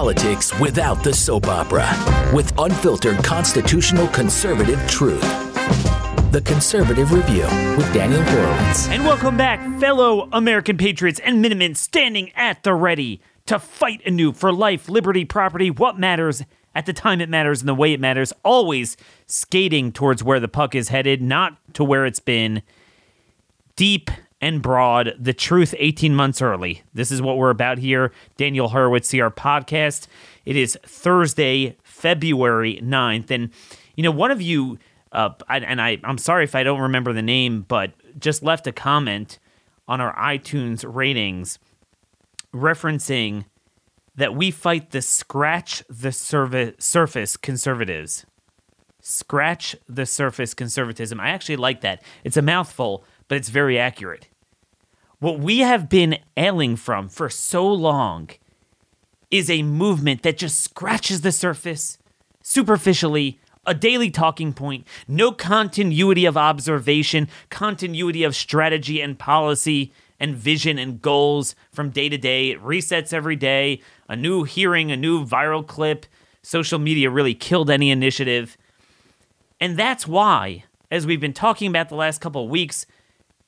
politics without the soap opera with unfiltered constitutional conservative truth. The Conservative Review with Daniel Horowitz. And welcome back, fellow American patriots and Minutemen standing at the ready to fight anew for life, liberty, property, what matters at the time it matters and the way it matters, always skating towards where the puck is headed, not to where it's been. Deep and broad, the truth 18 months early. This is what we're about here. Daniel Horowitz, CR podcast. It is Thursday, February 9th. And, you know, one of you uh, and I, I'm sorry if I don't remember the name, but just left a comment on our iTunes ratings referencing that we fight the scratch the surface conservatives. Scratch the surface conservatism. I actually like that. It's a mouthful, but it's very accurate. What we have been ailing from for so long is a movement that just scratches the surface superficially a daily talking point, no continuity of observation, continuity of strategy and policy and vision and goals from day to day. It resets every day. A new hearing, a new viral clip. Social media really killed any initiative. And that's why, as we've been talking about the last couple of weeks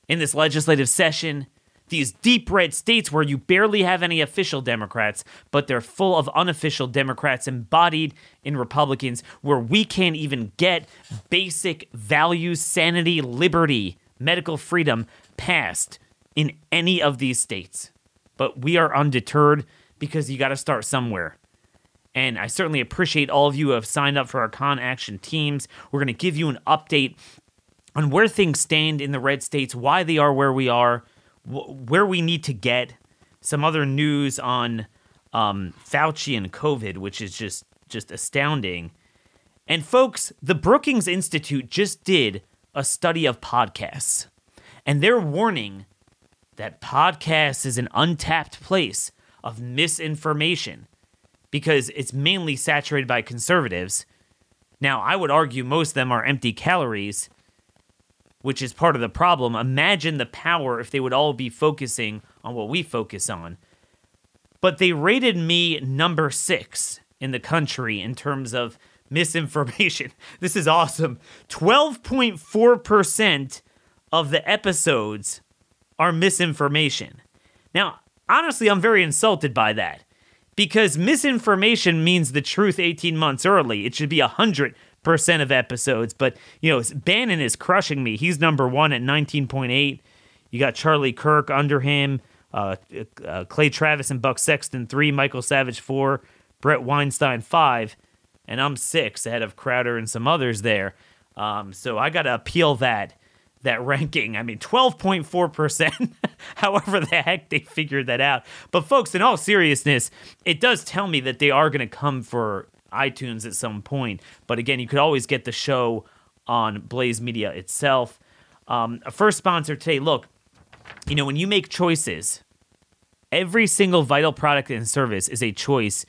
in this legislative session, these deep red states where you barely have any official Democrats, but they're full of unofficial Democrats embodied in Republicans, where we can't even get basic values, sanity, liberty, medical freedom passed in any of these states. But we are undeterred because you got to start somewhere. And I certainly appreciate all of you who have signed up for our con action teams. We're going to give you an update on where things stand in the red states, why they are where we are, where we need to get some other news on um, Fauci and COVID, which is just just astounding. And folks, the Brookings Institute just did a study of podcasts, and they're warning that podcasts is an untapped place of misinformation because it's mainly saturated by conservatives. Now, I would argue most of them are empty calories, which is part of the problem. Imagine the power if they would all be focusing on what we focus on. But they rated me number six in the country in terms of misinformation. This is awesome. 12.4% of the episodes are misinformation. Now, honestly, I'm very insulted by that because misinformation means the truth 18 months early. It should be 100 percent of episodes. But you know, Bannon is crushing me. He's number one at 19.8. You got Charlie Kirk under him, uh, uh, Clay Travis and Buck Sexton three, Michael Savage four, Bret Weinstein five, and I'm six ahead of Crowder and some others there. Um, so I got to appeal that that ranking. I mean, 12.4%, however the heck they figured that out. But, folks, in all seriousness, it does tell me that they are going to come for iTunes at some point. But again, you could always get the show on Blaze Media itself. Um, a first sponsor today. Look, you know when you make choices, every single vital product and service is a choice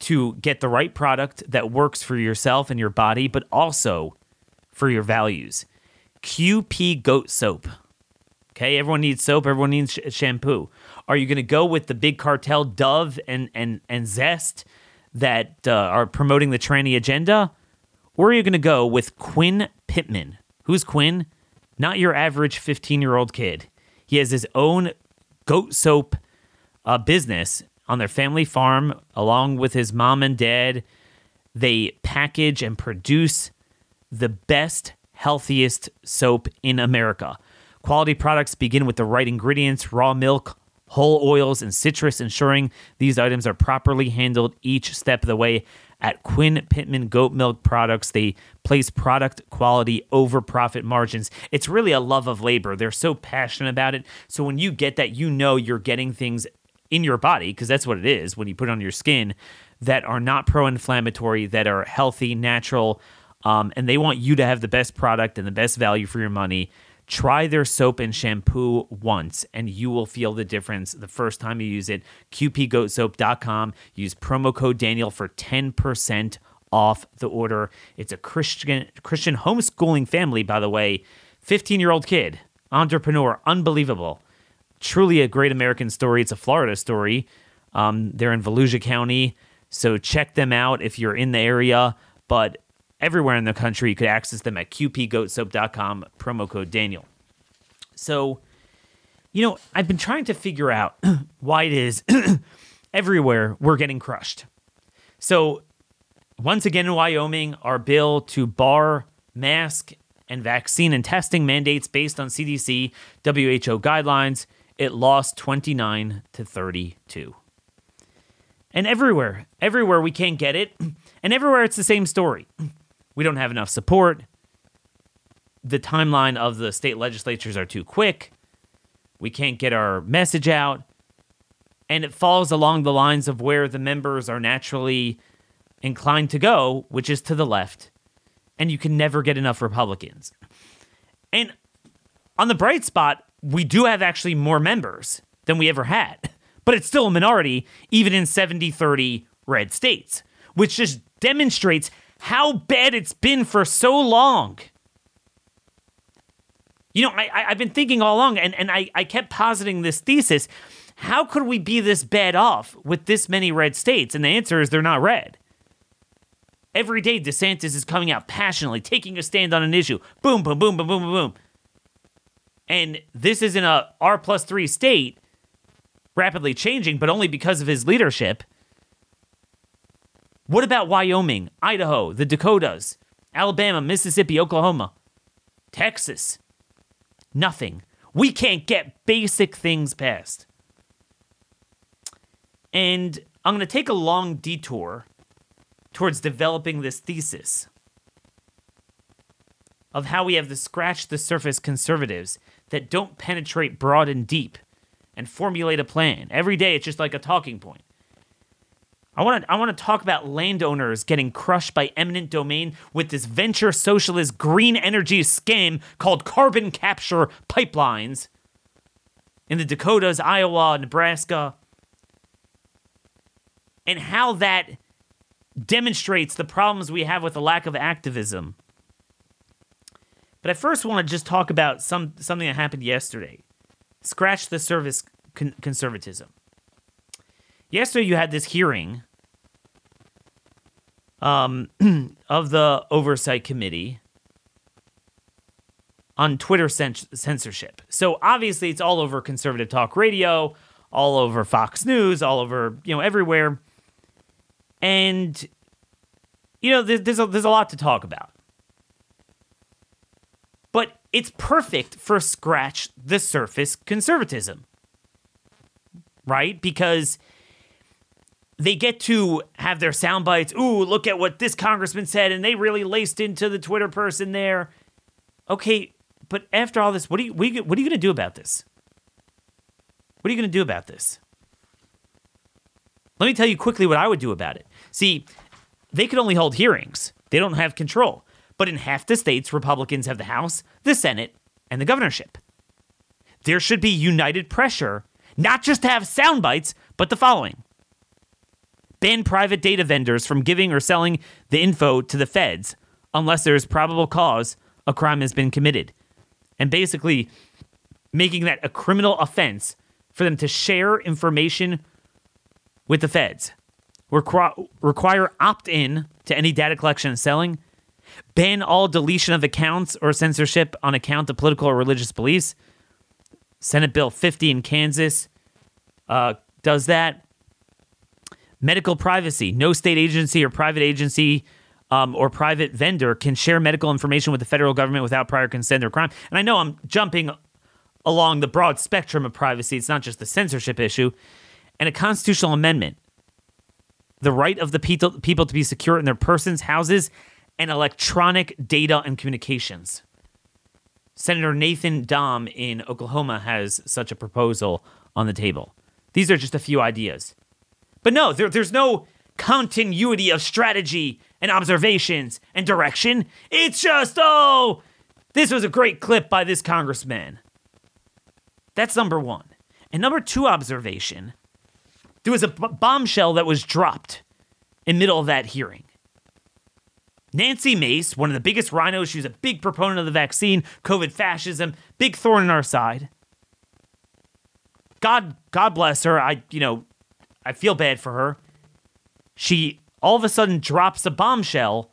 to get the right product that works for yourself and your body, but also for your values. QP Goat Soap. Okay, everyone needs soap. Everyone needs sh- shampoo. Are you going to go with the big cartel Dove and and and Zest? That uh, are promoting the tranny agenda? Or are you going to go with Quinn Pittman? Who's Quinn? Not your average 15 year old kid. He has his own goat soap uh, business on their family farm, along with his mom and dad. They package and produce the best, healthiest soap in America. Quality products begin with the right ingredients raw milk, whole oils, and citrus, ensuring these items are properly handled each step of the way. At Quinn Pittman Goat Milk Products, they place product quality over profit margins. It's really a love of labor. They're so passionate about it. So when you get that, you know you're getting things in your body, because that's what it is when you put it on your skin, that are not pro inflammatory, that are healthy, natural, um, and they want you to have the best product and the best value for your money. Try their soap and shampoo once, and you will feel the difference the first time you use it. QPGoatSoap.com. Use promo code Daniel for 10% off the order. It's a Christian Christian homeschooling family, by the way. 15 year old kid, entrepreneur, unbelievable. Truly a great American story. It's a Florida story. Um, they're in Volusia County. So check them out if you're in the area. But everywhere in the country, you could access them at qpgoatsoap.com, promo code Daniel. So, you know, I've been trying to figure out why it is everywhere we're getting crushed. So, once again in Wyoming, our bill to bar mask and vaccine and testing mandates based on CDC WHO guidelines, it lost 29 to 32. And everywhere, everywhere we can't get it, and everywhere it's the same story. We don't have enough support. The timeline of the state legislatures are too quick. We can't get our message out. And it falls along the lines of where the members are naturally inclined to go, which is to the left. And you can never get enough Republicans. And on the bright spot, we do have actually more members than we ever had, but it's still a minority, even in 70 30 red states, which just demonstrates how bad it's been for so long. You know, I, I, have been thinking all along, and, and I, I kept positing this thesis. How could we be this bad off with this many red states? And the answer is they're not red. Every day, DeSantis is coming out passionately, taking a stand on an issue. Boom, boom, boom, boom, boom, boom, boom. And this is in a R plus three state, rapidly changing, but only because of his leadership. What about Wyoming, Idaho, the Dakotas, Alabama, Mississippi, Oklahoma, Texas? Nothing. We can't get basic things passed. And I'm going to take a long detour towards developing this thesis of how we have the scratch the surface conservatives that don't penetrate broad and deep and formulate a plan. Every day it's just like a talking point. I want to I want to talk about landowners getting crushed by eminent domain with this venture socialist green energy scam called carbon capture pipelines in the Dakotas, Iowa, Nebraska. And how that demonstrates the problems we have with the lack of activism. But I first want to just talk about some something that happened yesterday. Scratch the service con- conservatism. Yesterday, you had this hearing um, of the Oversight Committee on Twitter censorship. So obviously, it's all over conservative talk radio, all over Fox News, all over you know everywhere, and you know there's a, there's a lot to talk about. But it's perfect for scratch the surface conservatism, right? Because they get to have their sound bites. Ooh, look at what this congressman said, and they really laced into the Twitter person there. Okay, but after all this, what are you what are you, you going to do about this? What are you going to do about this? Let me tell you quickly what I would do about it. See, they could only hold hearings. They don't have control. But in half the states, Republicans have the House, the Senate, and the governorship. There should be united pressure, not just to have sound bites, but the following ban private data vendors from giving or selling the info to the feds unless there is probable cause a crime has been committed. And basically making that a criminal offense for them to share information with the feds. Requ- require opt in to any data collection and selling. Ban all deletion of accounts or censorship on account of political or religious beliefs. Senate Bill 50 in Kansas uh, does that. Medical privacy. No state agency or private agency um, or private vendor can share medical information with the federal government without prior consent or crime. And I know I'm jumping along the broad spectrum of privacy. It's not just the censorship issue. And a constitutional amendment. The right of the people, people to be secure in their persons, houses, and electronic data and communications. Senator Nathan Dahm in Oklahoma has such a proposal on the table. These are just a few ideas. But no, there, there's no continuity of strategy and observations and direction. It's just, oh, this was a great clip by this congressman. That's number one. And number two observation there was a b- bombshell that was dropped in middle of that hearing. Nancy Mace, one of the biggest RINOs, she's a big proponent of the vaccine, COVID fascism, big thorn in our side. God, God bless her. I, you know, I feel bad for her. she all of a sudden drops a bombshell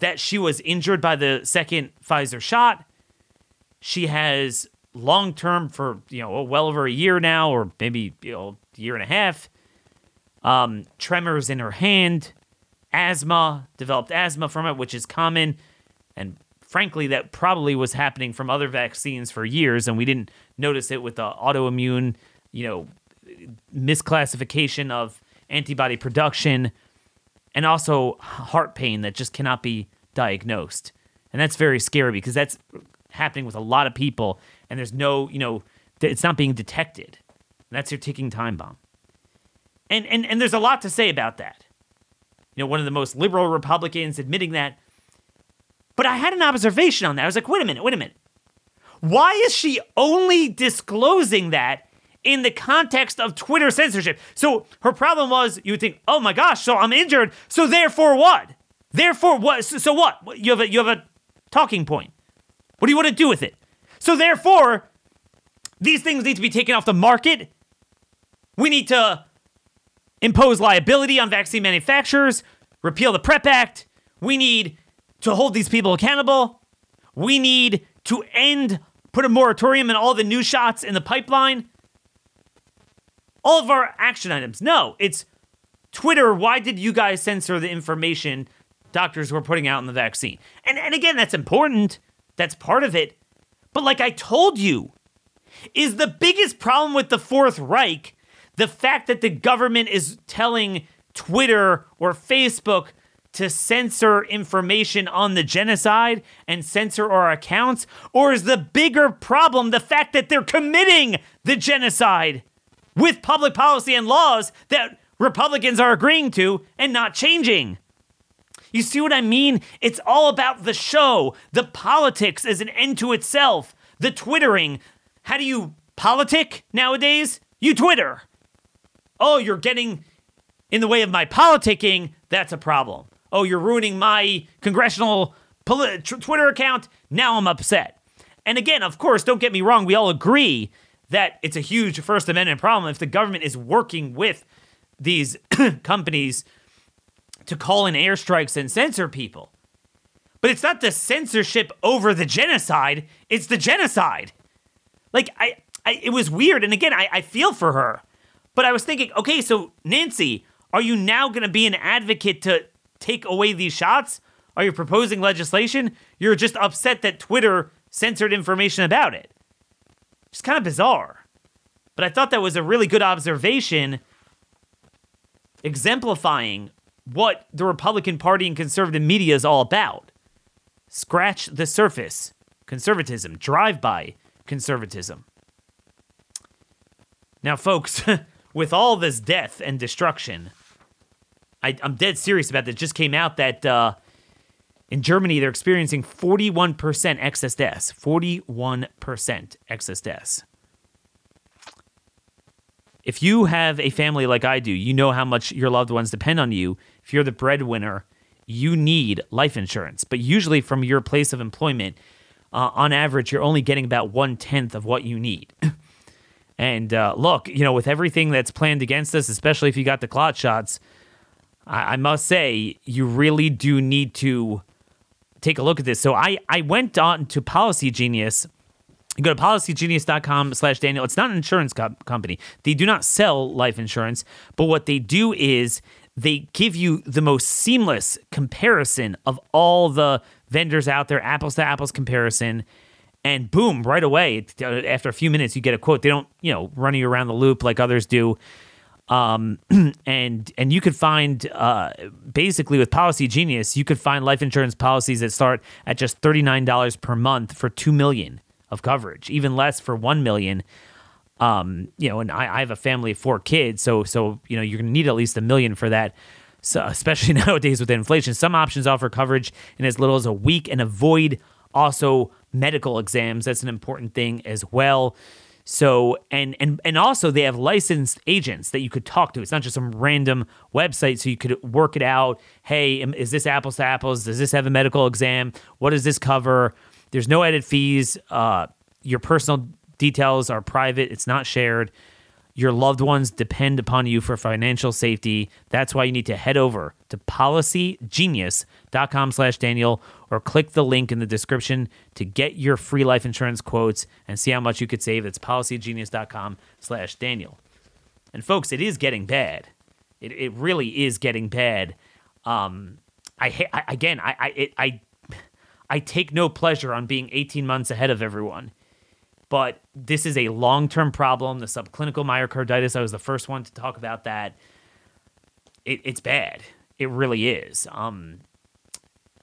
that she was injured by the second Pfizer shot. She has long term for you know well over a year now, or maybe you know a year and a half. Um, tremors in her hand, asthma, developed asthma from it, which is common, and frankly, that probably was happening from other vaccines for years, and we didn't notice it with the autoimmune, you know, misclassification of antibody production, and also heart pain that just cannot be diagnosed, and that's very scary because that's happening with a lot of people, and there's no, you know, it's not being detected. That's your ticking time bomb. And, and, and there's a lot to say about that. You know, one of the most liberal Republicans admitting that. But I had an observation on that. I was like, wait a minute, wait a minute. Why is she only disclosing that in the context of Twitter censorship? So her problem was you would think, oh my gosh, so I'm injured, so therefore what? Therefore what? So what? You have a, you have a talking point. What do you want to do with it? So therefore, these things need to be taken off the market. We need to impose liability on vaccine manufacturers, repeal the PREP Act. We need to hold these people accountable. We need to end, put a moratorium on all the new shots in the pipeline. All of our action items. No, it's Twitter. Why did you guys censor the information doctors were putting out in the vaccine? And, and again, that's important. That's part of it. But like I told you, is the biggest problem with the Fourth Reich the fact that the government is telling Twitter or Facebook to censor information on the genocide and censor our accounts? Or is the bigger problem the fact that they're committing the genocide with public policy and laws that Republicans are agreeing to and not changing? You see what I mean? It's all about the show, the politics as an end to itself, the twittering. How do you politic nowadays? You Twitter. Oh, you're getting in the way of my politicking. That's a problem. Oh, you're ruining my congressional Twitter account. Now I'm upset. And again, of course, don't get me wrong. We all agree that it's a huge First Amendment problem if the government is working with these companies to call in airstrikes and censor people. But it's not the censorship over the genocide, it's the genocide. Like, I, I it was weird. And again, I, I feel for her. But I was thinking, okay, so Nancy, are you now going to be an advocate to take away these shots? Are you proposing legislation? You're just upset that Twitter censored information about it. It's kind of bizarre. But I thought that was a really good observation exemplifying what the Republican Party and conservative media is all about. Scratch the surface conservatism, drive by conservatism. Now, folks, with all this death and destruction, I, am dead serious about this. It just came out that uh, in Germany they're experiencing 41% excess deaths. 41% excess deaths. If you have a family like I do, you know how much your loved ones depend on you if you're the breadwinner, you need life insurance. But usually, from your place of employment, uh, on average, you're only getting about one tenth of what you need. and uh, look, you know, with everything that's planned against us, especially if you got the clot shots, I, I must say you really do need to take a look at this. So I I went on to Policy Genius. You go to policygenius.com slash Daniel. It's not an insurance co- company. They do not sell life insurance, but what they do is they give you the most seamless comparison of all the vendors out there, apples to apples comparison. And boom, right away, after a few minutes, you get a quote. They don't, you know, run you around the loop like others do. Um, and and you could find uh, basically with Policy Genius, you could find life insurance policies that start at just thirty nine dollars per month for two million of coverage, even less for one million. Um, you know, and I, I have a family of four kids, so so you know you're to need at least a million for that. So especially nowadays with inflation, some options offer coverage in as little as a week and avoid also medical exams. That's an important thing as well. So and and and also they have licensed agents that you could talk to. It's not just some random website. So you could work it out. Hey, is this apples to apples? Does this have a medical exam? What does this cover? There's no added fees. Uh, your personal details are private, it's not shared. Your loved ones depend upon you for financial safety. That's why you need to head over to policygenius.com slash Daniel or click the link in the description to get your free life insurance quotes and see how much you could save. It's policygenius.com slash Daniel. And folks, it is getting bad. It, it really is getting bad. Um, I, I again, I, I, it, I, I take no pleasure on being 18 months ahead of everyone but this is a long term problem. The subclinical myocarditis, I was the first one to talk about that. It, it's bad. It really is. Um,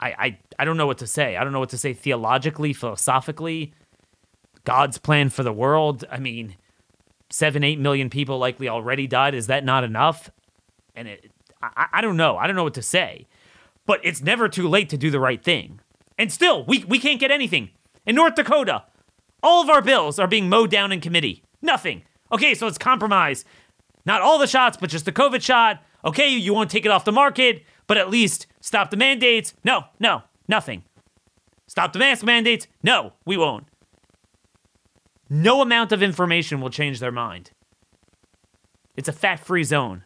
I, I, I don't know what to say. I don't know what to say theologically, philosophically. God's plan for the world. I mean, seven, eight million people likely already died. Is that not enough? And it, I, I don't know. I don't know what to say. But it's never too late to do the right thing. And still, we, we can't get anything. In North Dakota, all of our bills are being mowed down in committee. Nothing. Okay, so it's compromise. Not all the shots, but just the COVID shot. Okay, you won't take it off the market, but at least stop the mandates. No, no, nothing. Stop the mask mandates. No, we won't. No amount of information will change their mind. It's a fat free zone.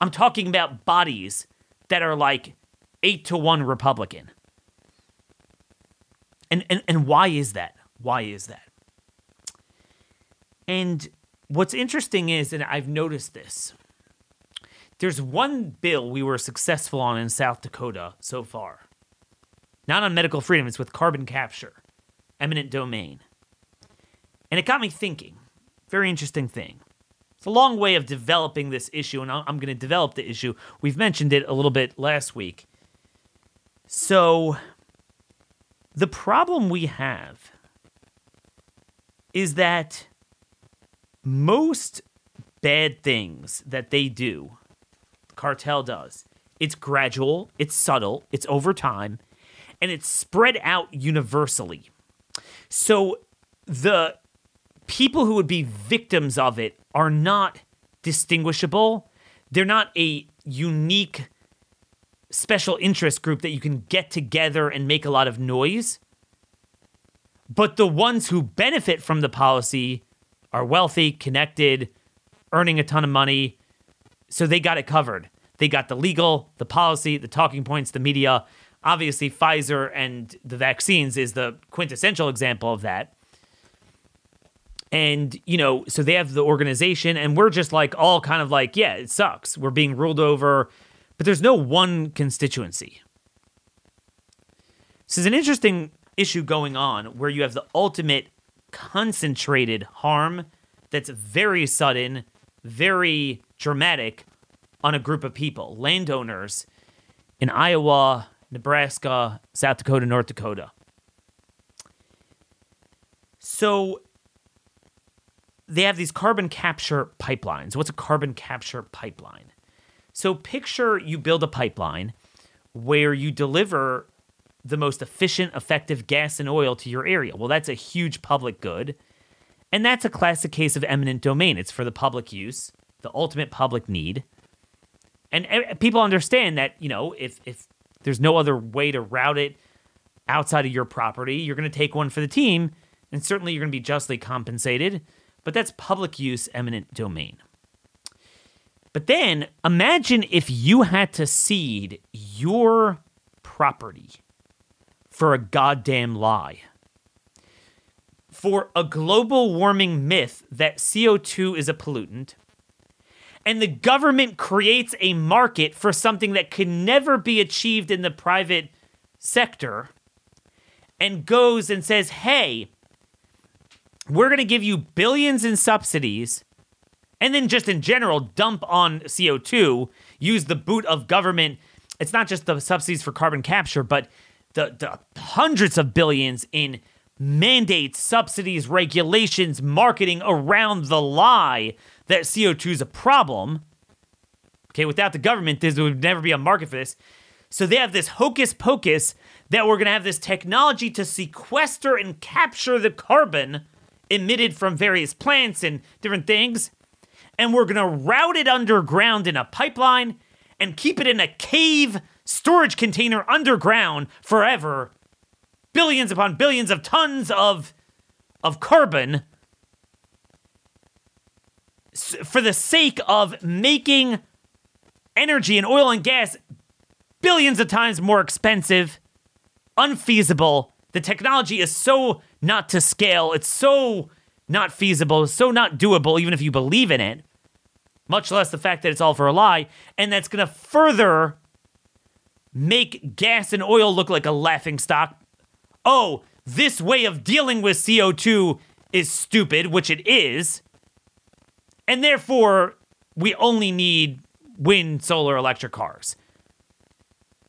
I'm talking about bodies that are like eight to one Republican. And, and, and why is that? Why is that? And what's interesting is, and I've noticed this, there's one bill we were successful on in South Dakota so far. Not on medical freedom, it's with carbon capture, eminent domain. And it got me thinking. Very interesting thing. It's a long way of developing this issue, and I'm going to develop the issue. We've mentioned it a little bit last week. So, the problem we have is that most bad things that they do, cartel does, it's gradual, it's subtle, it's over time, and it's spread out universally. So the people who would be victims of it are not distinguishable. They're not a unique special interest group that you can get together and make a lot of noise. But the ones who benefit from the policy are wealthy, connected, earning a ton of money. So they got it covered. They got the legal, the policy, the talking points, the media. Obviously, Pfizer and the vaccines is the quintessential example of that. And, you know, so they have the organization, and we're just like all kind of like, yeah, it sucks. We're being ruled over, but there's no one constituency. This is an interesting issue going on where you have the ultimate concentrated harm that's very sudden, very dramatic on a group of people, landowners in Iowa, Nebraska, South Dakota, North Dakota. So they have these carbon capture pipelines. What's a carbon capture pipeline? So picture you build a pipeline where you deliver the most efficient, effective gas and oil to your area. Well, that's a huge public good. And that's a classic case of eminent domain. It's for the public use, the ultimate public need. And people understand that, you know, if, if there's no other way to route it outside of your property, you're going to take one for the team. And certainly you're going to be justly compensated. But that's public use, eminent domain. But then imagine if you had to cede your property for a goddamn lie. For a global warming myth that CO2 is a pollutant, and the government creates a market for something that can never be achieved in the private sector, and goes and says, hey, we're going to give you billions in subsidies, and then just in general dump on CO2, use the boot of government. It's not just the subsidies for carbon capture, but the, the hundreds of billions in mandates, subsidies, regulations, marketing around the lie that CO2 is a problem. Okay, without the government, there would never be a market for this. So they have this hocus pocus that we're going to have this technology to sequester and capture the carbon emitted from various plants and different things. And we're going to route it underground in a pipeline and keep it in a cave storage container underground forever, billions upon billions of tons of of carbon for the sake of making energy and oil and gas billions of times more expensive, unfeasible. The technology is so not to scale. It's so not feasible, so not doable, even if you believe in it, much less the fact that it's all for a lie. And that's going to further make gas and oil look like a laughing stock. Oh, this way of dealing with CO2 is stupid, which it is. And therefore, we only need wind, solar, electric cars.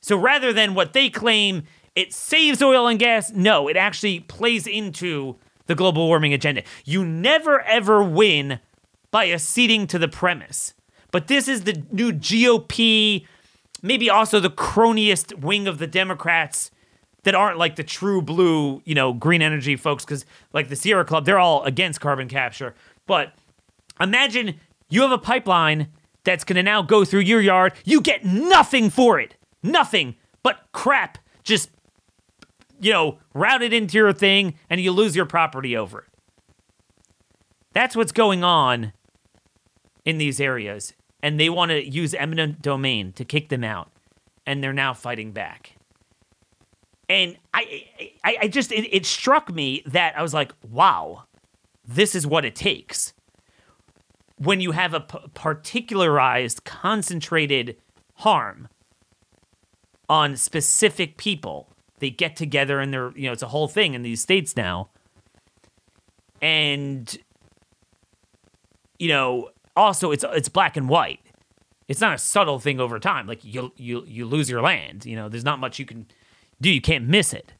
So rather than what they claim it saves oil and gas, no, it actually plays into the global warming agenda. You never ever win by acceding to the premise. But this is the new GOP, maybe also the cronyist wing of the Democrats that aren't like the true blue, you know, green energy folks, because like the Sierra Club, they're all against carbon capture. But imagine you have a pipeline that's going to now go through your yard. You get nothing for it. Nothing but crap. Just, you know, routed into your thing and you lose your property over it. That's what's going on in these areas. And they want to use eminent domain to kick them out. And they're now fighting back. And I, I, I just, it, it struck me that I was like, wow, this is what it takes when you have a p- particularized, concentrated harm on specific people. They get together and they're, you know, it's a whole thing in these states now. And, you know, also it's it's black and white. It's not a subtle thing over time. Like you you you lose your land. You know, there's not much you can do. You can't miss it.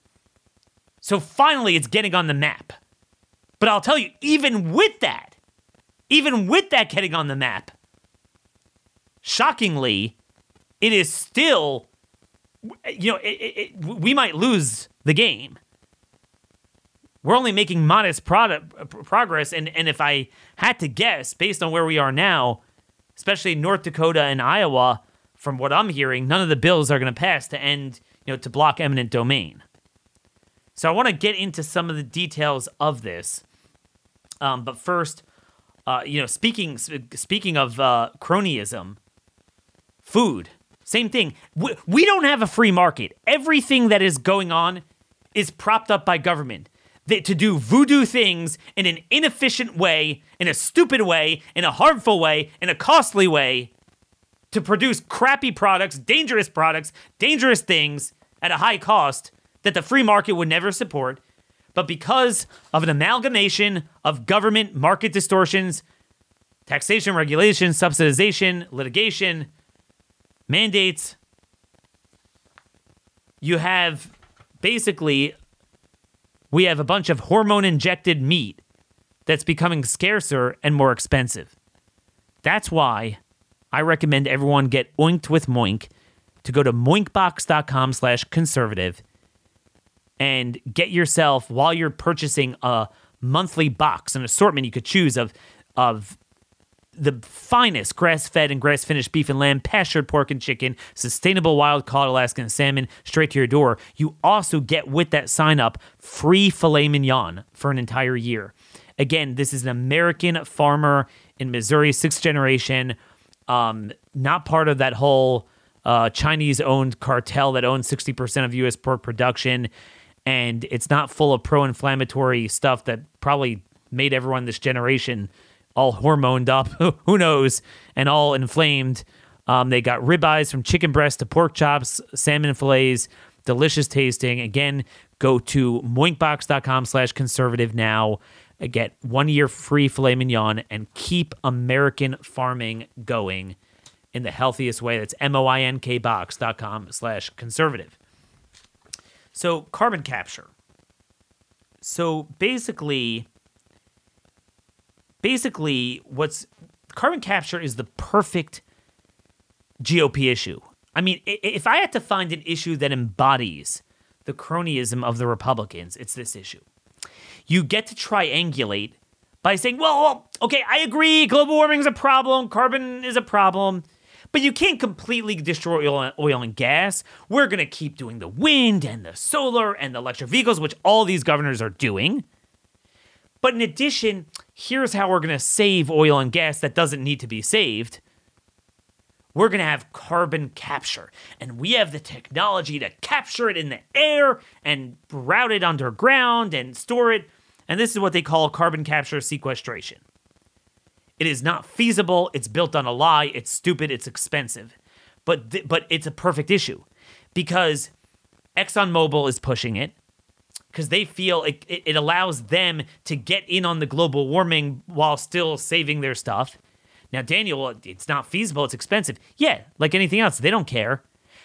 So finally, it's getting on the map. But I'll tell you, even with that, even with that getting on the map, shockingly, it is still, you know, it, it, it, we might lose the game. We're only making modest product, progress. And, and if I had to guess, based on where we are now, especially North Dakota and Iowa, from what I'm hearing, none of the bills are going to pass to end, you know, to block eminent domain. So I want to get into some of the details of this. Um, but first, uh, you know, speaking speaking of uh, cronyism, food, same thing. We, we don't have a free market. Everything that is going on is propped up by government that, to do voodoo things in an inefficient way, in a stupid way, in a harmful way, in a costly way, to produce crappy products, dangerous products, dangerous things at a high cost that the free market would never support. But because of an amalgamation of government market distortions, taxation, regulation, subsidization, litigation, mandates, you have basically we have a bunch of hormone injected meat that's becoming scarcer and more expensive. That's why I recommend everyone get oinked with Moink to go to moinkbox.com slash conservative and get yourself while you're purchasing a monthly box, an assortment you could choose of of the finest grass-fed and grass-finished beef and lamb, pastured pork and chicken, sustainable wild caught Alaskan salmon straight to your door. You also get with that sign up free filet mignon for an entire year. Again, this is an American farmer in Missouri, sixth generation, um, not part of that whole uh, Chinese-owned cartel that owns 60% of U.S. pork production and it's not full of pro-inflammatory stuff that probably made everyone this generation all hormoned up. Who knows? And all inflamed. Um, they got ribeyes from chicken breast to pork chops, salmon fillets, delicious tasting. Again, go to moinkbox.com slash conservative now. Get one year free filet mignon and keep American farming going in the healthiest way. That's M-O-I-N-K box.com slash conservative. So carbon capture. So basically, basically, what's carbon capture is the perfect GOP issue. I mean, if I had to find an issue that embodies the cronyism of the Republicans, it's this issue. You get to triangulate by saying, well, okay, I agree, global warming is a problem, carbon is a problem, but you can't completely destroy oil, and gas. We're going to keep doing the wind and the solar and the electric vehicles, which all these governors are doing. But in addition, here's how we're going to save oil and gas that doesn't need to be saved. We're going to have carbon capture, and we have the technology to capture it in the air and route it underground and store it. And this is what they call carbon capture sequestration. It is not feasible. It's built on a lie. It's stupid. It's expensive. But th- but it's a perfect issue because ExxonMobil is pushing it because they feel it, it allows them to get in on the global warming while still saving their stuff. Now, Daniel, it's not feasible. It's expensive. Yeah, like anything else, they don't care.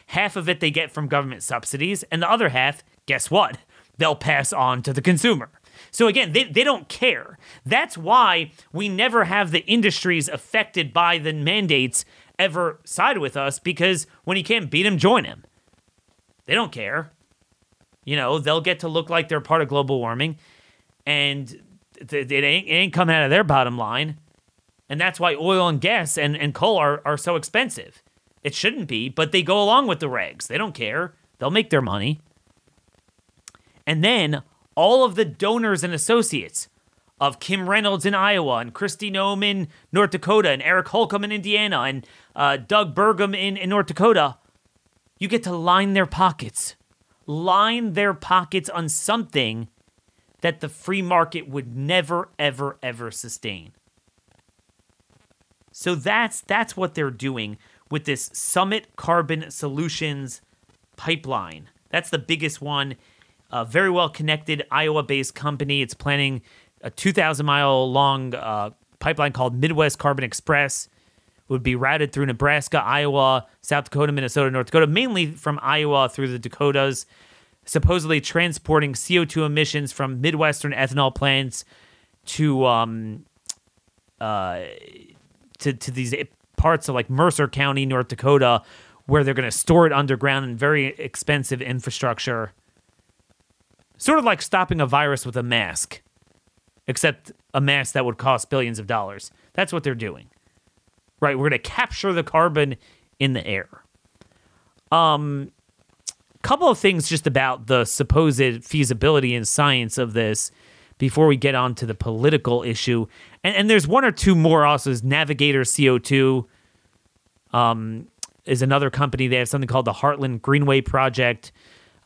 Half of it they get from government subsidies, and the other half, guess what? They'll pass on to the consumer. So again, they, they don't care. That's why we never have the industries affected by the mandates ever side with us because when you can't beat them, join them. They don't care. You know, they'll get to look like they're part of global warming, and it ain't, it ain't coming out of their bottom line. And that's why oil and gas and, and coal are, are so expensive. It shouldn't be, but they go along with the regs. They don't care. They'll make their money. And then all of the donors and associates of Kim Reynolds in Iowa and Kristi Noem in North Dakota and Eric Holcomb in Indiana and uh, Doug Burgum in, in North Dakota, you get to line their pockets line their pockets on something that the free market would never ever ever sustain. So that's that's what they're doing with this Summit Carbon Solutions pipeline. That's the biggest one. A very well connected Iowa based company. It's planning a 2,000 mile long uh, pipeline called Midwest Carbon Express. Would be routed through Nebraska, Iowa, South Dakota, Minnesota, North Dakota, mainly from Iowa through the Dakotas supposedly transporting CO2 emissions from Midwestern ethanol plants to um uh to to these parts of like Mercer County, North Dakota, where they're going to store it underground in very expensive infrastructure. Sort of like stopping a virus with a mask, except a mask that would cost billions of dollars. That's what they're doing. Right, we're going to capture the carbon in the air. Um couple of things just about the supposed feasibility and science of this before we get on to the political issue. And, and there's one or two more also. Is Navigator CO2 um, is another company. They have something called the Heartland Greenway Project.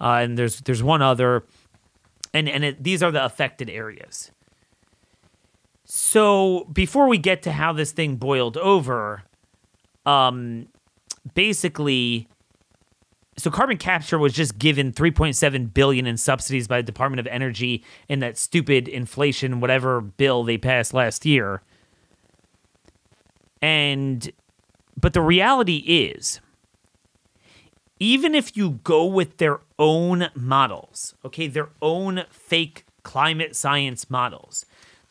Uh, and there's there's one other. And, and it, these are the affected areas. So before we get to how this thing boiled over, um, basically so carbon capture was just given 3.7 billion in subsidies by the Department of Energy in that stupid inflation whatever bill they passed last year. And but the reality is even if you go with their own models, okay, their own fake climate science models,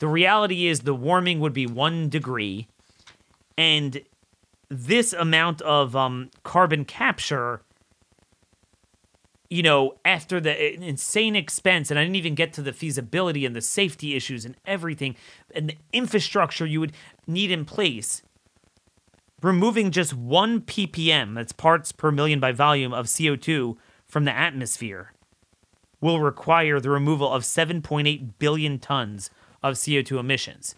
the reality is the warming would be 1 degree and this amount of um, carbon capture you know, after the insane expense, and I didn't even get to the feasibility and the safety issues and everything, and the infrastructure you would need in place, removing just one ppm, that's parts per million by volume of CO2 from the atmosphere, will require the removal of 7.8 billion tons of CO2 emissions.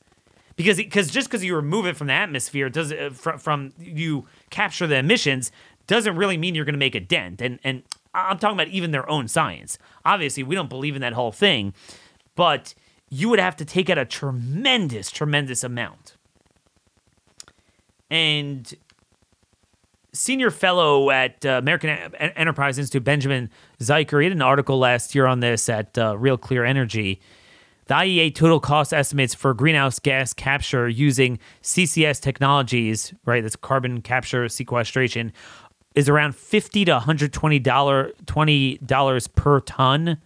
Because because just because you remove it from the atmosphere does uh, from, from you capture the emissions doesn't really mean you're going to make a dent. And and I'm talking about even their own science. Obviously, we don't believe in that whole thing, but you would have to take out a tremendous, tremendous amount. And senior fellow at uh, American Enterprise Institute, Benjamin Zycher, he had an article last year on this at uh, Real Clear Energy. The IEA total cost estimates for greenhouse gas capture using CCS technologies, right? That's carbon capture sequestration, is around fifty to one hundred twenty dollar twenty dollars per ton.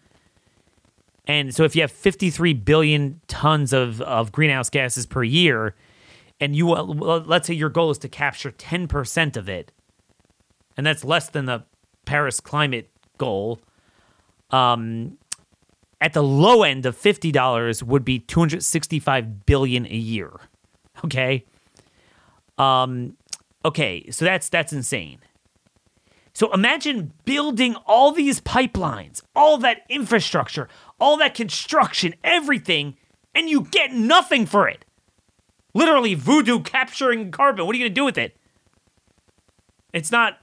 And so if you have 53 billion tons of, of greenhouse gases per year, and you let's say your goal is to capture 10% of it, and that's less than the Paris climate goal, um, at the low end of $50 would be 265 billion a year. Okay? Um, okay, so that's that's insane. So imagine building all these pipelines, all that infrastructure, all that construction, everything and you get nothing for it. Literally, voodoo capturing carbon. What are you going to do with it? It's not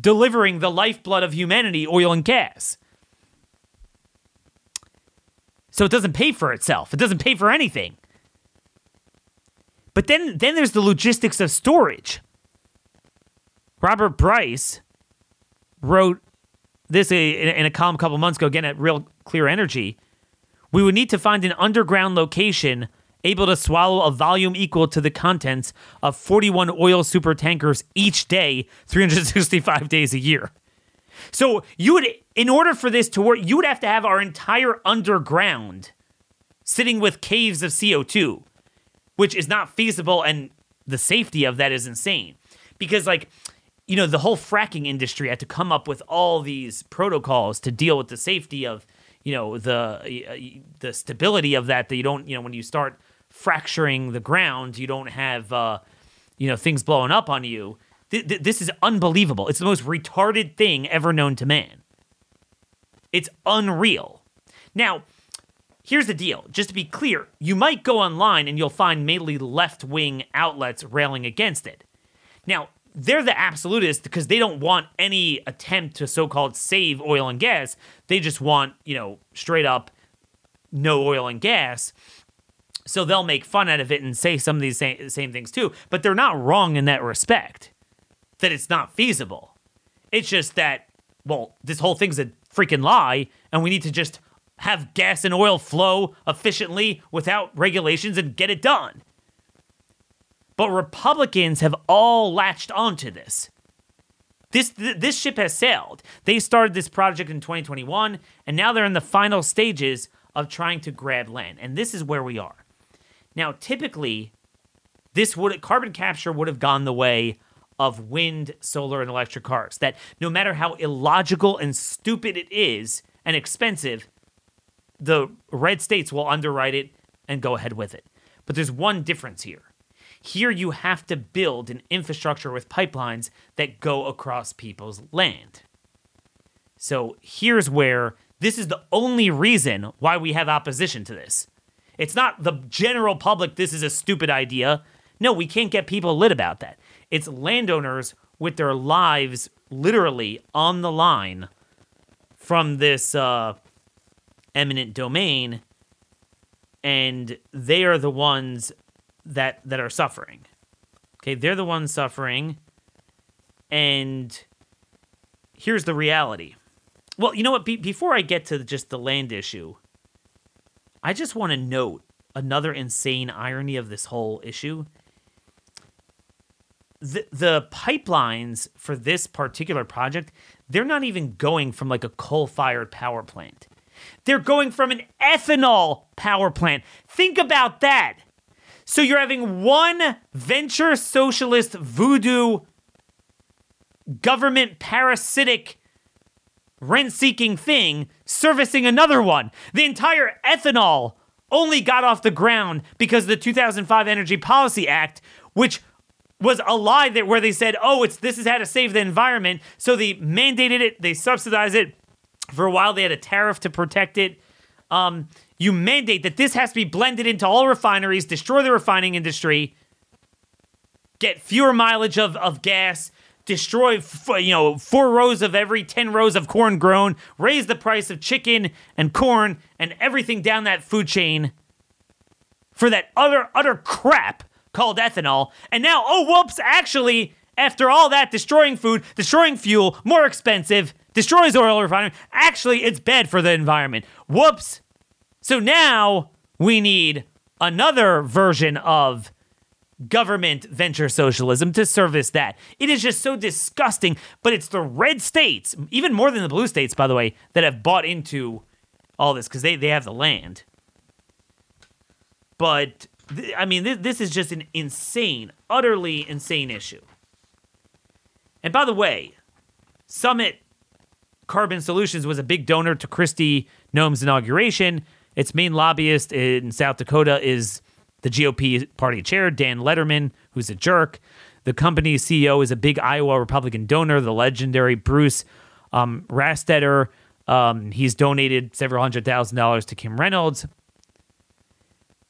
delivering the lifeblood of humanity, oil and gas. So it doesn't pay for itself. It doesn't pay for anything. But then then there's the logistics of storage. Robert Bryce wrote this in a column a couple months ago again at Real Clear Energy. We would need to find an underground location able to swallow a volume equal to the contents of 41 oil super tankers each day, 365 days a year. So you would, in order for this to work, you would have to have our entire underground sitting with caves of CO2, which is not feasible, and the safety of that is insane. Because, like, you know, the whole fracking industry had to come up with all these protocols to deal with the safety of, you know, the the stability of that. That you don't, you know, when you start fracturing the ground, you don't have, uh, you know, things blowing up on you. Th- th- this is unbelievable. It's the most retarded thing ever known to man. It's unreal. Now, here's the deal. Just to be clear, you might go online and you'll find mainly left wing outlets railing against it. Now, they're the absolutists because they don't want any attempt to so called save oil and gas. They just want, you know, straight up no oil and gas. So they'll make fun out of it and say some of these same, same things too. But they're not wrong in that respect that it's not feasible. It's just that, well, this whole thing's a freaking lie, and we need to just have gas and oil flow efficiently without regulations and get it done. But Republicans have all latched onto this. This, this ship has sailed. They started this project in 2021, and now they're in the final stages of trying to grab land. And this is where we are. Now, typically, this would carbon capture would have gone the way of wind, solar, and electric cars. That no matter how illogical and stupid it is and expensive, the red states will underwrite it and go ahead with it. But there's one difference here. Here you have to build an infrastructure with pipelines that go across people's land. So here's where this is the only reason why we have opposition to this. It's not the general public, this is a stupid idea. No, we can't get people lit about that. It's landowners with their lives literally on the line from this uh, eminent domain, and they are the ones that that are suffering. Okay, they're the ones suffering, and here's the reality. Well, you know what? Be- before I get to just the land issue, I just want to note another insane irony of this whole issue. The, the pipelines for this particular project, they're not even going from like a coal fired power plant. They're going from an ethanol power plant. Think about that. So you're having one venture socialist voodoo government parasitic rent seeking thing servicing another one. The entire ethanol only got off the ground because the 2005 Energy Policy Act, which was a lie that where they said, "Oh, it's this is how to save the environment." So they mandated it, they subsidized it. For a while, they had a tariff to protect it. Um, you mandate that this has to be blended into all refineries, destroy the refining industry, get fewer mileage of, of gas, destroy you know four rows of every 10 rows of corn grown raise the price of chicken and corn and everything down that food chain for that utter utter crap called ethanol and now oh whoops actually after all that destroying food destroying fuel more expensive destroys oil refinery actually it's bad for the environment whoops so now we need another version of government venture socialism to service that. It is just so disgusting, but it's the red states, even more than the blue states, by the way, that have bought into all this because they, they have the land. But, th- I mean, th- this is just an insane, utterly insane issue. And by the way, Summit Carbon Solutions was a big donor to Kristi Noem's inauguration. Its main lobbyist in South Dakota is the GOP party chair, Dan Lederman, who's a jerk. The company's CEO is a big Iowa Republican donor, the legendary Bruce um, Rastetter. Um, he's donated several hundred thousand dollars to Kim Reynolds.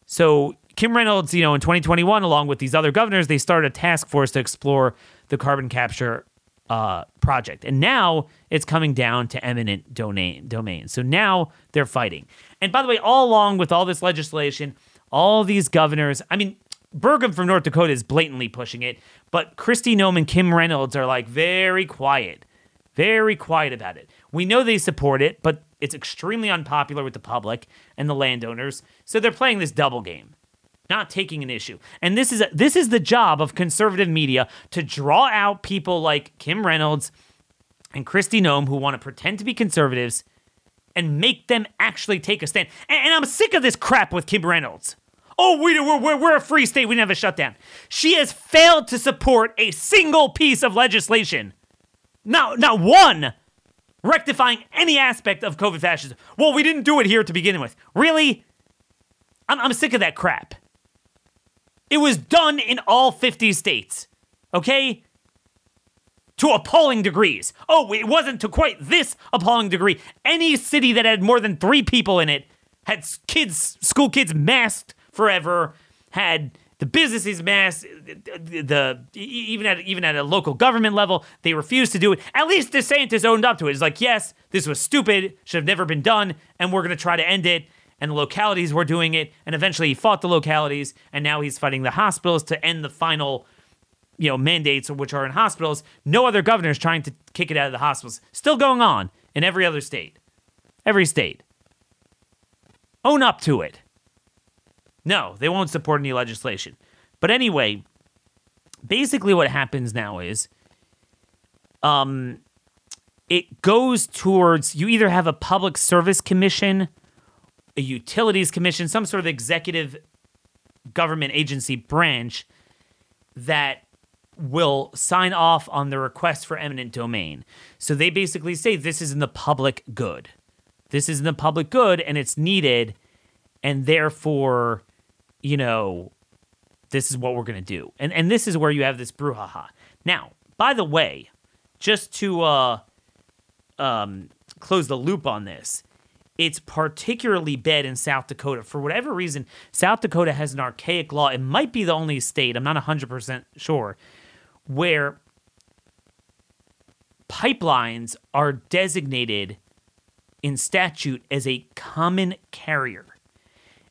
So Kim Reynolds, you know, in 2021, along with these other governors, they started a task force to explore the carbon capture uh, project. And now it's coming down to eminent domain, domain. So now they're fighting. And by the way, all along with all this legislation, all these governors, I mean, Burgum from North Dakota is blatantly pushing it, but Kristi Noem and Kim Reynolds are like very quiet, very quiet about it. We know they support it, but it's extremely unpopular with the public and the landowners. So they're playing this double game not taking an issue. And this is this is the job of conservative media to draw out people like Kim Reynolds and Kristi Noem who want to pretend to be conservatives and make them actually take a stand. And, and I'm sick of this crap with Kim Reynolds. Oh, we, we're, we're, we're a free state. We didn't have a shutdown. She has failed to support a single piece of legislation. Not, not one rectifying any aspect of COVID fascism. Well, we didn't do it here to begin with. Really? I'm, I'm sick of that crap. It was done in all 50 states. Okay? To appalling degrees. Oh, it wasn't to quite this appalling degree. Any city that had more than three people in it had kids, school kids masked forever, had the businesses masked, the, the even at even at a local government level, they refused to do it. At least DeSantis owned up to it. It's like, yes, this was stupid, should have never been done, and we're gonna try to end it and the localities were doing it. And eventually he fought the localities, and now he's fighting the hospitals to end the final, you know, mandates which are in hospitals. No other governor is trying to kick it out of the hospitals. Still going on in every other state. Every state. Own up to it. No, they won't support any legislation. But anyway, basically what happens now is um it goes towards you either have a public service commission a utilities commission, some sort of executive government agency branch that will sign off on the request for eminent domain. So they basically say this is in the public good. This is in the public good and it's needed and therefore, you know, this is what we're going to do. And and this is where you have this brouhaha. Now, by the way, just to uh um close the loop on this, it's particularly bad in South Dakota. For whatever reason, South Dakota has an archaic law. It might be the only state, I'm not 100% sure, where pipelines are designated in statute as a common carrier.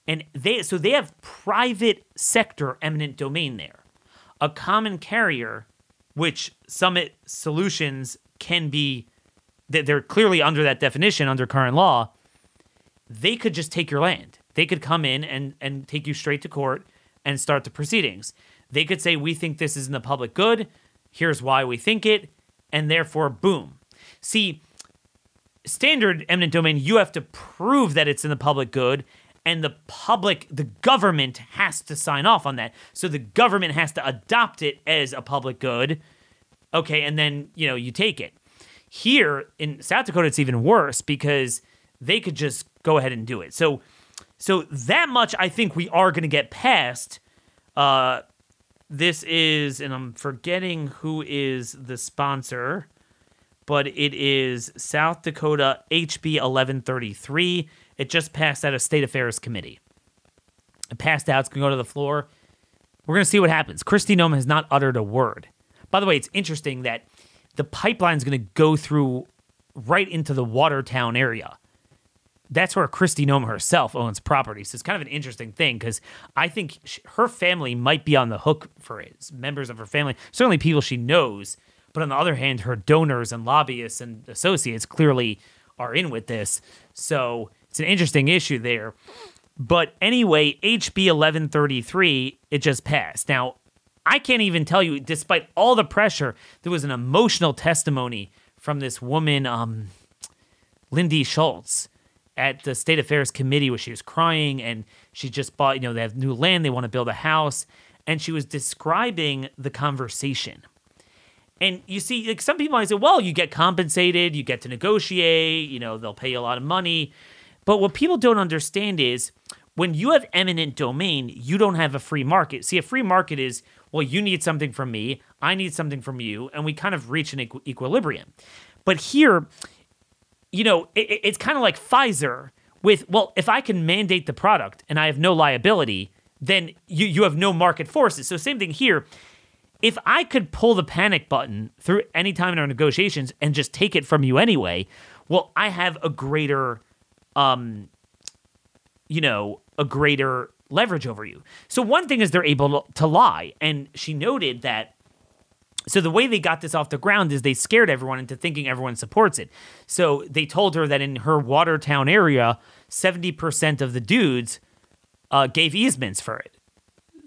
And they so they have private sector eminent domain there. A common carrier which Summit Solutions can be that they're clearly under that definition under current law they could just take your land. They could come in and, and take you straight to court and start the proceedings. They could say, We think this is in the public good. Here's why we think it. And therefore, boom. See, standard eminent domain, you have to prove that it's in the public good. And the public, the government has to sign off on that. So the government has to adopt it as a public good. Okay. And then, you know, you take it. Here in South Dakota, it's even worse because they could just go ahead and do it. So, so that much I think we are going to get past. Uh, this is, and I'm forgetting who is the sponsor, but it is South Dakota HB 1133. It just passed out of State Affairs Committee. It passed out. It's going to go to the floor. We're going to see what happens. Kristi Noem has not uttered a word. By the way, it's interesting that the pipeline is going to go through right into the Watertown area that's where Kristi Noem herself owns property. So it's kind of an interesting thing because I think she, her family might be on the hook for it. Members of her family, certainly people she knows. But on the other hand, her donors and lobbyists and associates clearly are in with this. So it's an interesting issue there. But anyway, HB 1133, it just passed. Now, I can't even tell you, despite all the pressure, there was an emotional testimony from this woman, um, Lindy Schultz at the state affairs committee where she was crying and she just bought, you know, they have new land, they want to build a house. And she was describing the conversation. And you see, like some people might say, well, you get compensated, you get to negotiate, you know, they'll pay you a lot of money. But what people don't understand is when you have eminent domain, you don't have a free market. See, a free market is, well, you need something from me, I need something from you, and we kind of reach an equilibrium. But here, you know, it, it's kind of like Pfizer, with well, if I can mandate the product and I have no liability, then you you have no market forces. So same thing here. If I could pull the panic button through any time in our negotiations and just take it from you anyway, well, I have a greater um you know, a greater leverage over you. So one thing is they're able to lie and she noted that so the way they got this off the ground is they scared everyone into thinking everyone supports it. So they told her that in her Watertown area, 70% of the dudes uh, gave easements for it.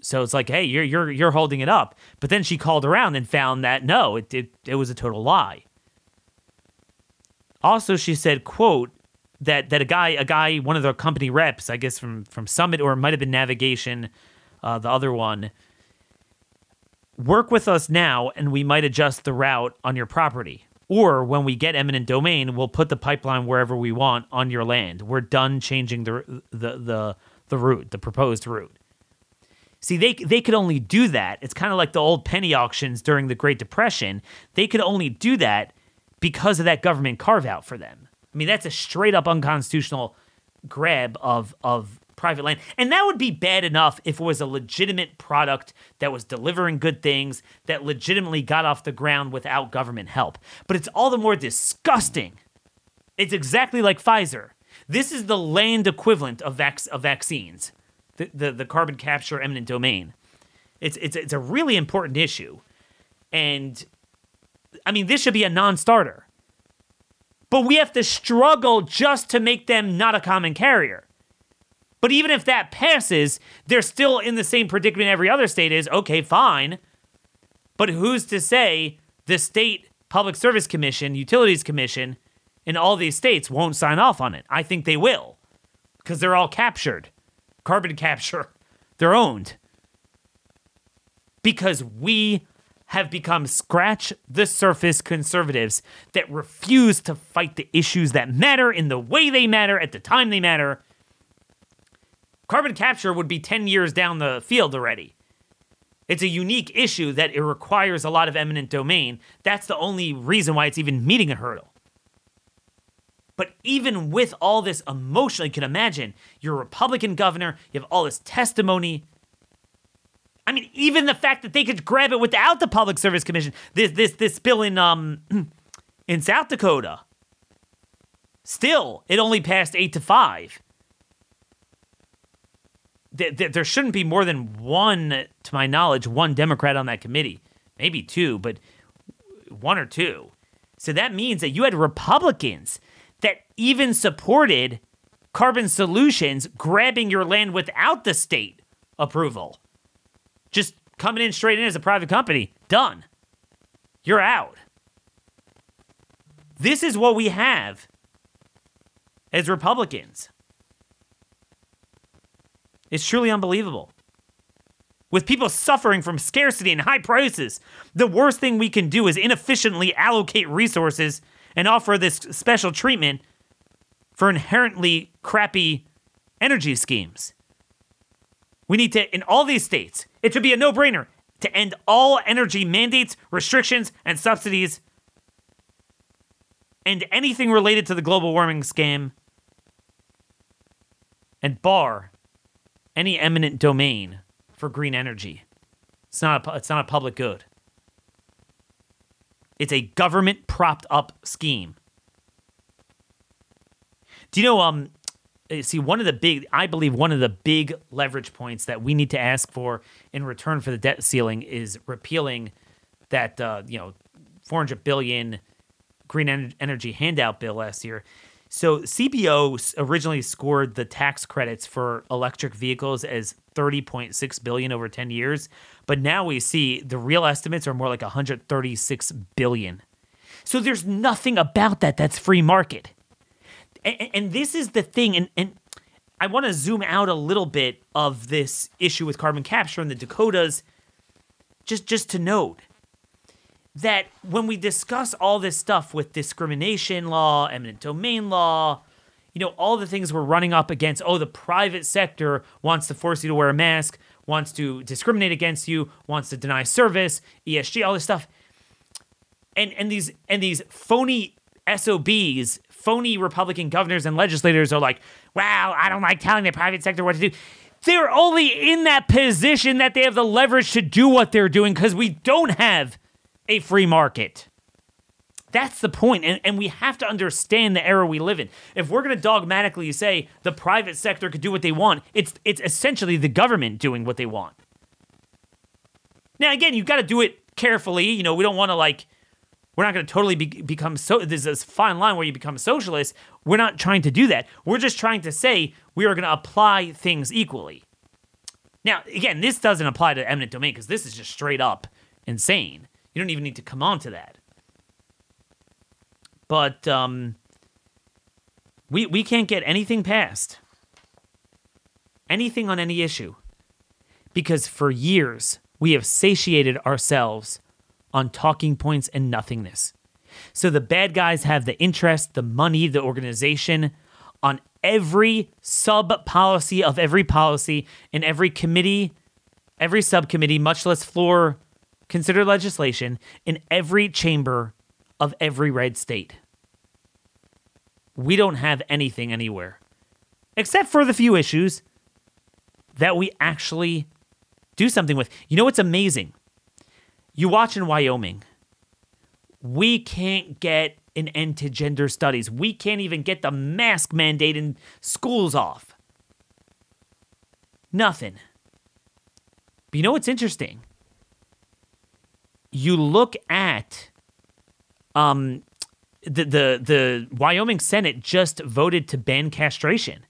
So it's like, hey, you're you're you're holding it up. But then she called around and found that no, it it, it was a total lie. Also, she said, quote, that that a guy a guy one of the company reps, I guess from from Summit or it might have been Navigator, uh, the other one. Work with us now, and we might adjust the route on your property. Or when we get eminent domain, we'll put the pipeline wherever we want on your land. We're done changing the the the the route, the proposed route. See, they they could only do that. It's kind of like the old penny auctions during the Great Depression. They could only do that because of that government carve out for them. I mean, that's a straight up unconstitutional grab of of private land. And that would be bad enough if it was a legitimate product that was delivering good things that legitimately got off the ground without government help. But it's all the more disgusting. It's exactly like Pfizer. This is the land equivalent of, vac- of vaccines, the, the, the carbon capture eminent domain. It's, it's, it's a really important issue. And I mean, this should be a non starter. But we have to struggle just to make them not a common carrier. But even if that passes, they're still in the same predicament every other state is. Okay, fine. But who's to say the state public service commission, utilities commission in all these states won't sign off on it? I think they will because they're all captured. Carbon capture, they're owned. Because we have become scratch the surface conservatives that refuse to fight the issues that matter in the way they matter at the time they matter Carbon capture would be 10 years down the field already. It's a unique issue that it requires a lot of eminent domain. That's the only reason why it's even meeting a hurdle. But even with all this emotion, you can imagine you're a Republican governor, you have all this testimony. I mean, even the fact that they could grab it without the Public Service Commission, this this this bill in um in South Dakota. Still, it only passed eight to five th- th- there shouldn't be more than one, to my knowledge, one Democrat on that committee. Maybe two, but one or two. So that means that you had Republicans that even supported carbon solutions grabbing your land without the state approval. Just coming in straight in as a private company. Done. You're out. This is what we have as Republicans. It's truly unbelievable. With people suffering from scarcity and high prices, the worst thing we can do is inefficiently allocate resources and offer this special treatment for inherently crappy energy schemes. We need to, in all these states, it should be a no brainer to end all energy mandates, restrictions, and subsidies, and anything related to the global warming scam, and bar any eminent domain for green energy. It's not a, it's not a public good. It's a government propped up scheme. Do you know um eh, see one of the big I believe one of the big leverage points that we need to ask for in return for the debt ceiling is repealing that uh, you know 400 billion green energy handout bill last year so CBO originally scored the tax credits for electric vehicles as 30.6 billion over 10 years, but now we see the real estimates are more like 136 billion. So there's nothing about that that's free market. And, and this is the thing and and I want to zoom out a little bit of this issue with carbon capture in the Dakotas just just to note that when we discuss all this stuff with discrimination law, eminent domain law, you know, all the things we're running up against, oh, the private sector wants to force you to wear a mask, wants to discriminate against you, wants to deny service, ESG, all this stuff. And and these and these phony SOBs phony Republican governors and legislators are like, wow, I don't like telling the private sector what to do. They're only in that position that they have the leverage to do what they're doing because we don't have a free market. That's the point, and, and we have to understand the era we live in. If we're going to dogmatically say the private sector could do what they want, it's it's essentially the government doing what they want. Now, again, you've got to do it carefully. You know, we don't want to like, we're not going to totally be, become so. There's this fine line where you become a socialist. We're not trying to do that. We're just trying to say we are going to apply things equally. Now, again, this doesn't apply to eminent domain because this is just straight up insane. You don't even need to come on to that. But um, we we can't get anything passed. Anything on any issue. Because for years we have satiated ourselves on talking points and nothingness. So the bad guys have the interest, the money, the organization on every sub policy of every policy in every committee, every subcommittee, much less floor consider legislation in every chamber of every red state. We don't have anything anywhere, except for the few issues that we actually do something with. You know what's amazing? You watch in Wyoming, we can't get an end to gender studies. We can't even get the mask mandate in schools off. Nothing. But you know what's interesting? You look at um, the the the Wyoming Senate just voted to ban castration.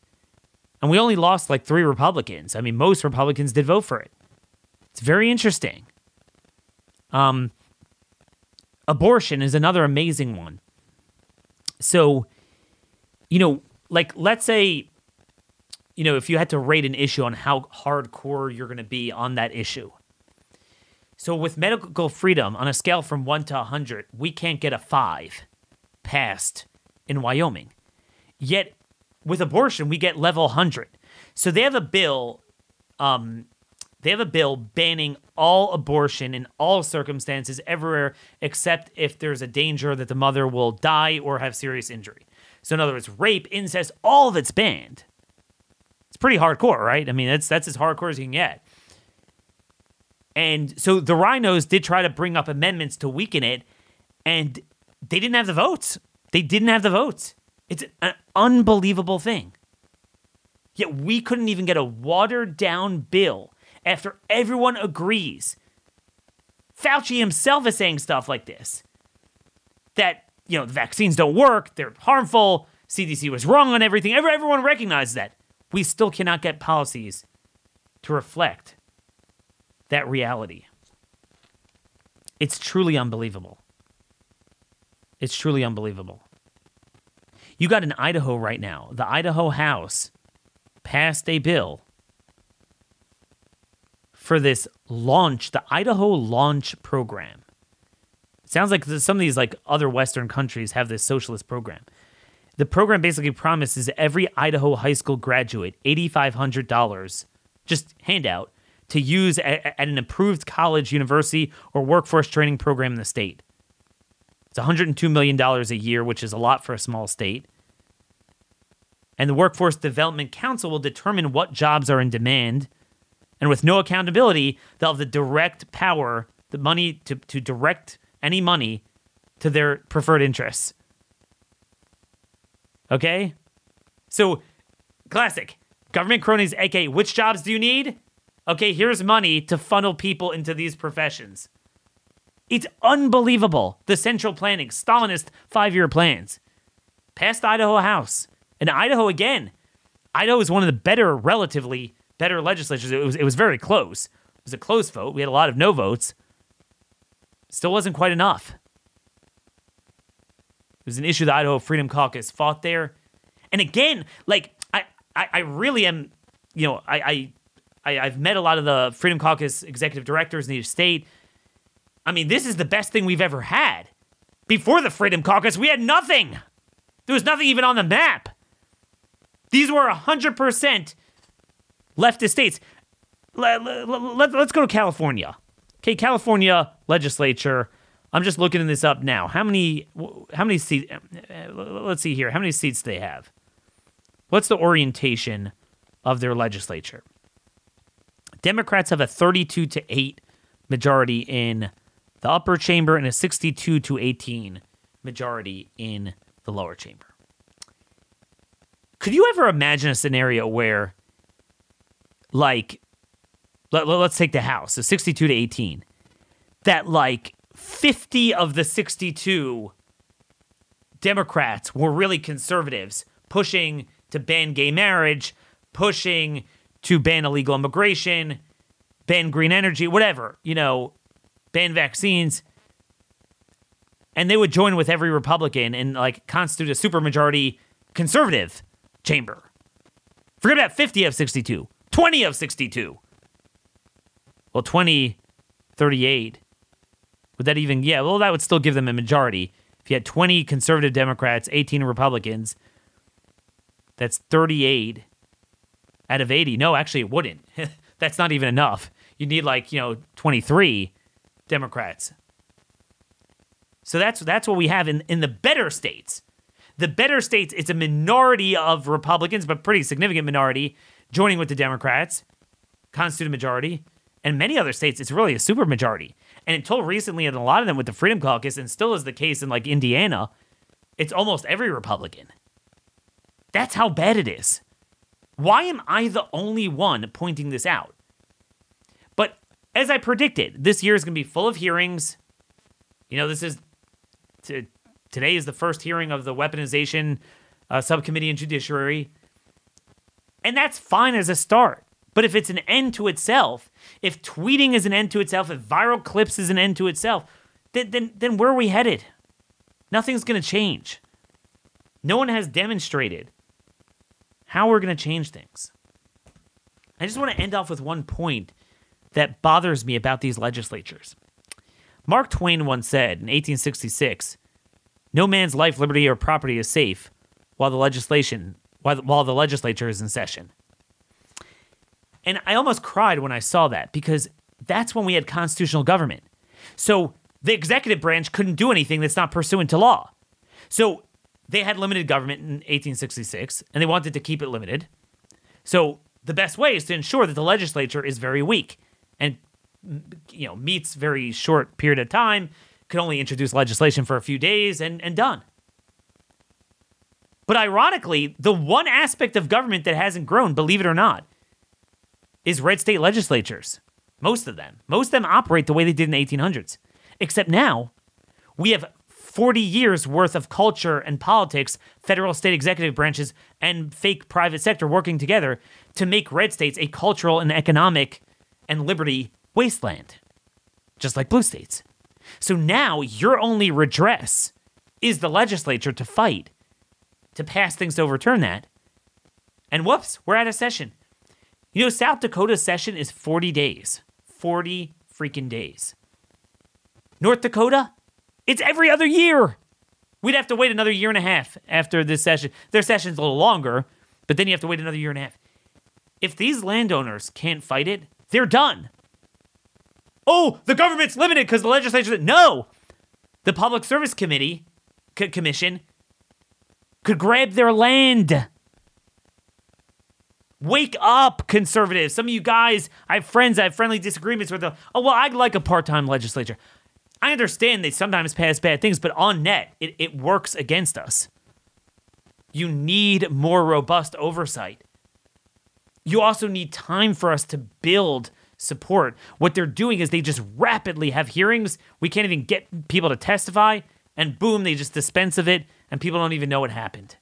And we only lost like 3 Republicans. I mean, most Republicans did vote for it. It's very interesting. Um abortion is another amazing one. So, you know, like let's say you know, if you had to rate an issue on how hardcore you're going to be on that issue. So with medical freedom on a scale from 1 to 100, we can't get a 5 passed in Wyoming. Yet with abortion, we get level 100. So they have a bill um, they have a bill banning all abortion in all circumstances everywhere except if there's a danger that the mother will die or have serious injury. So in other words, rape, incest, all of it's banned. It's pretty hardcore, right? I mean, that's that's as hardcore as you can get. And so the RINOs did try to bring up amendments to weaken it, and they didn't have the votes. They didn't have the votes. It's an unbelievable thing. Yet we couldn't even get a watered down bill after everyone agrees. Fauci himself is saying stuff like this that, you know, the vaccines don't work, they're harmful, CDC was wrong on everything. Everyone recognizes that. We still cannot get policies to reflect that reality. It's truly unbelievable. It's truly unbelievable. You got in Idaho right now. The Idaho House passed a bill for this launch, the Idaho Launch Program. It sounds like some of these like other Western countries have this socialist program. The program basically promises every Idaho high school graduate $8,500 just handout to use at, at an approved college, university, or workforce training program in the state. It's $102 million a year, which is a lot for a small state. And the Workforce Development Council will determine what jobs are in demand. And with no accountability, they'll have the direct power, the money to, to direct any money to their preferred interests. Okay? So, classic. Government cronies, aka, which jobs do you need? Okay, here's money to funnel people into these professions. It's unbelievable. The central planning, Stalinist five year plans. Passed Idaho House. And Idaho again. Idaho is one of the better, relatively better legislatures. It was, it was very close. It was a close vote. We had a lot of no votes. Still wasn't quite enough. It was an issue the Idaho Freedom Caucus fought there. And again, like, I, I, I really am, you know, I, I, I, I've met a lot of the Freedom Caucus executive directors in each state I mean, this is the best thing we've ever had. Before the Freedom Caucus, we had nothing. There was nothing even on the map. These were 100% leftist states. Let, let, let's go to California. Okay, California legislature. I'm just looking this up now. How many? How many seats? Uh, let's see here. How many seats do they have? What's the orientation of their legislature? Democrats have a 32 to 8 majority in the upper chamber and a 62 to 18 majority in the lower chamber. Could you ever imagine a scenario where, like, let, us take the House, the 62 to 18, that like 50 of the 62 Democrats were really conservatives, pushing to ban gay marriage, pushing to ban illegal immigration, ban green energy, whatever, you know, ban vaccines. And they would join with every Republican and like constitute a supermajority conservative chamber. Forget about 50 of 62, 20 of 62. Well, 20, 38. Would that even, yeah, well, that would still give them a majority. If you had 20 conservative Democrats, 18 Republicans, that's 38 out of 80. No, actually, it wouldn't. that's not even enough. You need like, you know, 23 Democrats. So that's that's what we have in, in the better states. The better states, it's a minority of Republicans, but pretty significant minority, joining with the Democrats, constitute a majority. And many other states, it's really a super majority. And until recently, in a lot of them with the Freedom Caucus, and still is the case in like Indiana, it's almost every Republican. That's how bad it is. Why am I the only one pointing this out? But as I predicted, this year is going to be full of hearings. You know, this is t- today is the first hearing of the weaponization uh, subcommittee and judiciary. And that's fine as a start. But if it's an end to itself, if tweeting is an end to itself, if viral clips is an end to itself, then then, then where are we headed? Nothing's going to change. No one has demonstrated how we're going to change things. I just want to end off with one point that bothers me about these legislatures. Mark Twain once said in 1866, "No man's life, liberty, or property is safe while the legislation while, while the legislature is in session." And I almost cried when I saw that because that's when we had constitutional government. So the executive branch couldn't do anything that's not pursuant to law. So they had limited government in 1866 and they wanted to keep it limited. So the best way is to ensure that the legislature is very weak and you know meets very short period of time, can only introduce legislation for a few days and, and done. But ironically, the one aspect of government that hasn't grown, believe it or not, is red state legislatures. Most of them. Most of them operate the way they did in the 1800s. Except now, we have 40 years worth of culture and politics, federal, state executive branches, and fake private sector working together to make red states a cultural and economic and liberty wasteland, just like blue states. So now your only redress is the legislature to fight, to pass things to overturn that. And whoops, we're out of session. You know, South Dakota's session is 40 days. 40 freaking days. North Dakota, it's every other year. We'd have to wait another year and a half after this session. Their session's a little longer, but then you have to wait another year and a half. If these landowners can't fight it, they're done. Oh, the government's limited because the legislature. No, the Public Service Committee C- Commission could grab their land. Wake up, conservatives. Some of you guys, I have friends, I have friendly disagreements with them. Oh, well, I'd like a part time legislature. I understand they sometimes pass bad things, but on net, it, it works against us. You need more robust oversight. You also need time for us to build support. What they're doing is they just rapidly have hearings. We can't even get people to testify, and boom, they just dispense of it, and people don't even know what happened.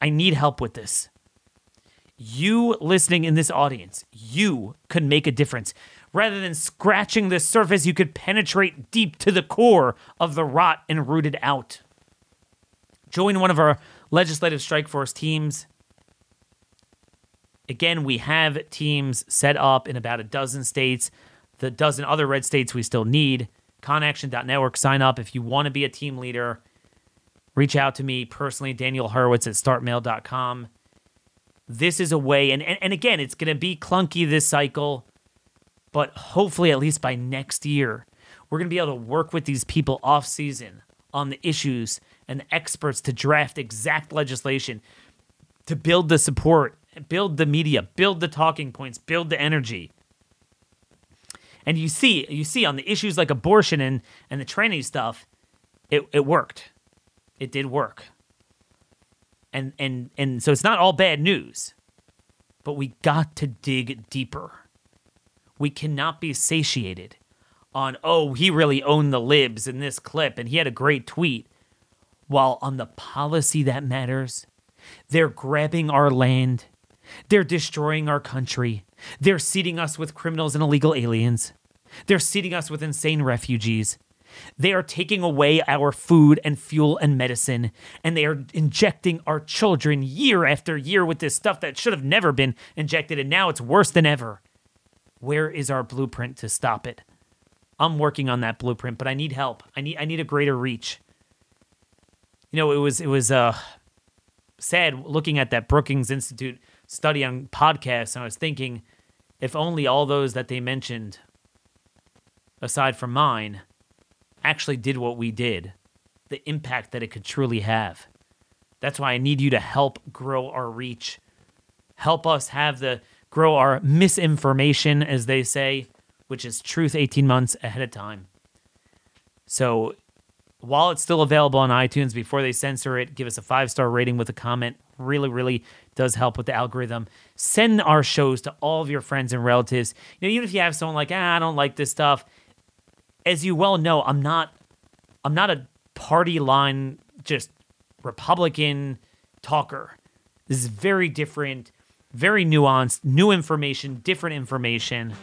I need help with this. You listening in this audience, you could make a difference. Rather than scratching the surface, you could penetrate deep to the core of the rot and root it out. Join one of our legislative strike force teams. Again, we have teams set up in about a dozen states. The dozen other red states we still need. Conaction.network. Sign up if you want to be a team leader. Reach out to me personally, Daniel Horowitz at startmail.com. This is a way, and, and, and again, it's going to be clunky this cycle but hopefully at least by next year we're going to be able to work with these people off season on the issues and the experts to draft exact legislation to build the support, build the media, build the talking points, build the energy. And you see, you see on the issues like abortion and, and the training stuff, it, it worked. It did work. And and and so it's not all bad news. But we got to dig deeper. We cannot be satiated on, oh, he really owned the libs in this clip and he had a great tweet. While on the policy that matters, they're grabbing our land, they're destroying our country, they're seating us with criminals and illegal aliens, they're seating us with insane refugees. They are taking away our food and fuel and medicine, and they are injecting our children year after year with this stuff that should have never been injected, and now it's worse than ever. Where is our blueprint to stop it? I'm working on that blueprint, but I need help. I need I need a greater reach. You know, it was it was uh sad looking at that Brookings Institute study on podcasts, and I was thinking, if only all those that they mentioned, aside from mine, actually did what we did, the impact that it could truly have. That's why I need you to help grow our reach. Help us have the grow our misinformation, as they say, which is truth 18 months ahead of time. So while it's still available on iTunes before they censor it, give us a five star rating with a comment. Really, really does help with the algorithm. Send our shows to all of your friends and relatives. You know, even if you have someone like, ah, I don't like this stuff. As you well know, I'm not, I'm not a party line just Republican talker. This is very different, very nuanced, new information, different information.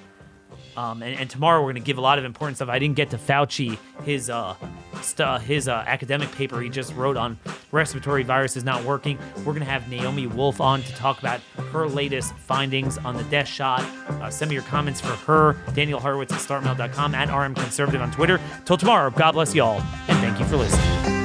Um, and, and, tomorrow we're going to give a lot of important stuff. I didn't get to Fauci his uh, st- his uh, academic paper he just wrote on respiratory viruses not working. We're going to have Naomi Wolf on to talk about her latest findings on the death shot. Uh, send me your comments for her. Daniel Horowitz at startmail.com at RM Conservative on Twitter. Till tomorrow, God bless y'all, and thank you for listening.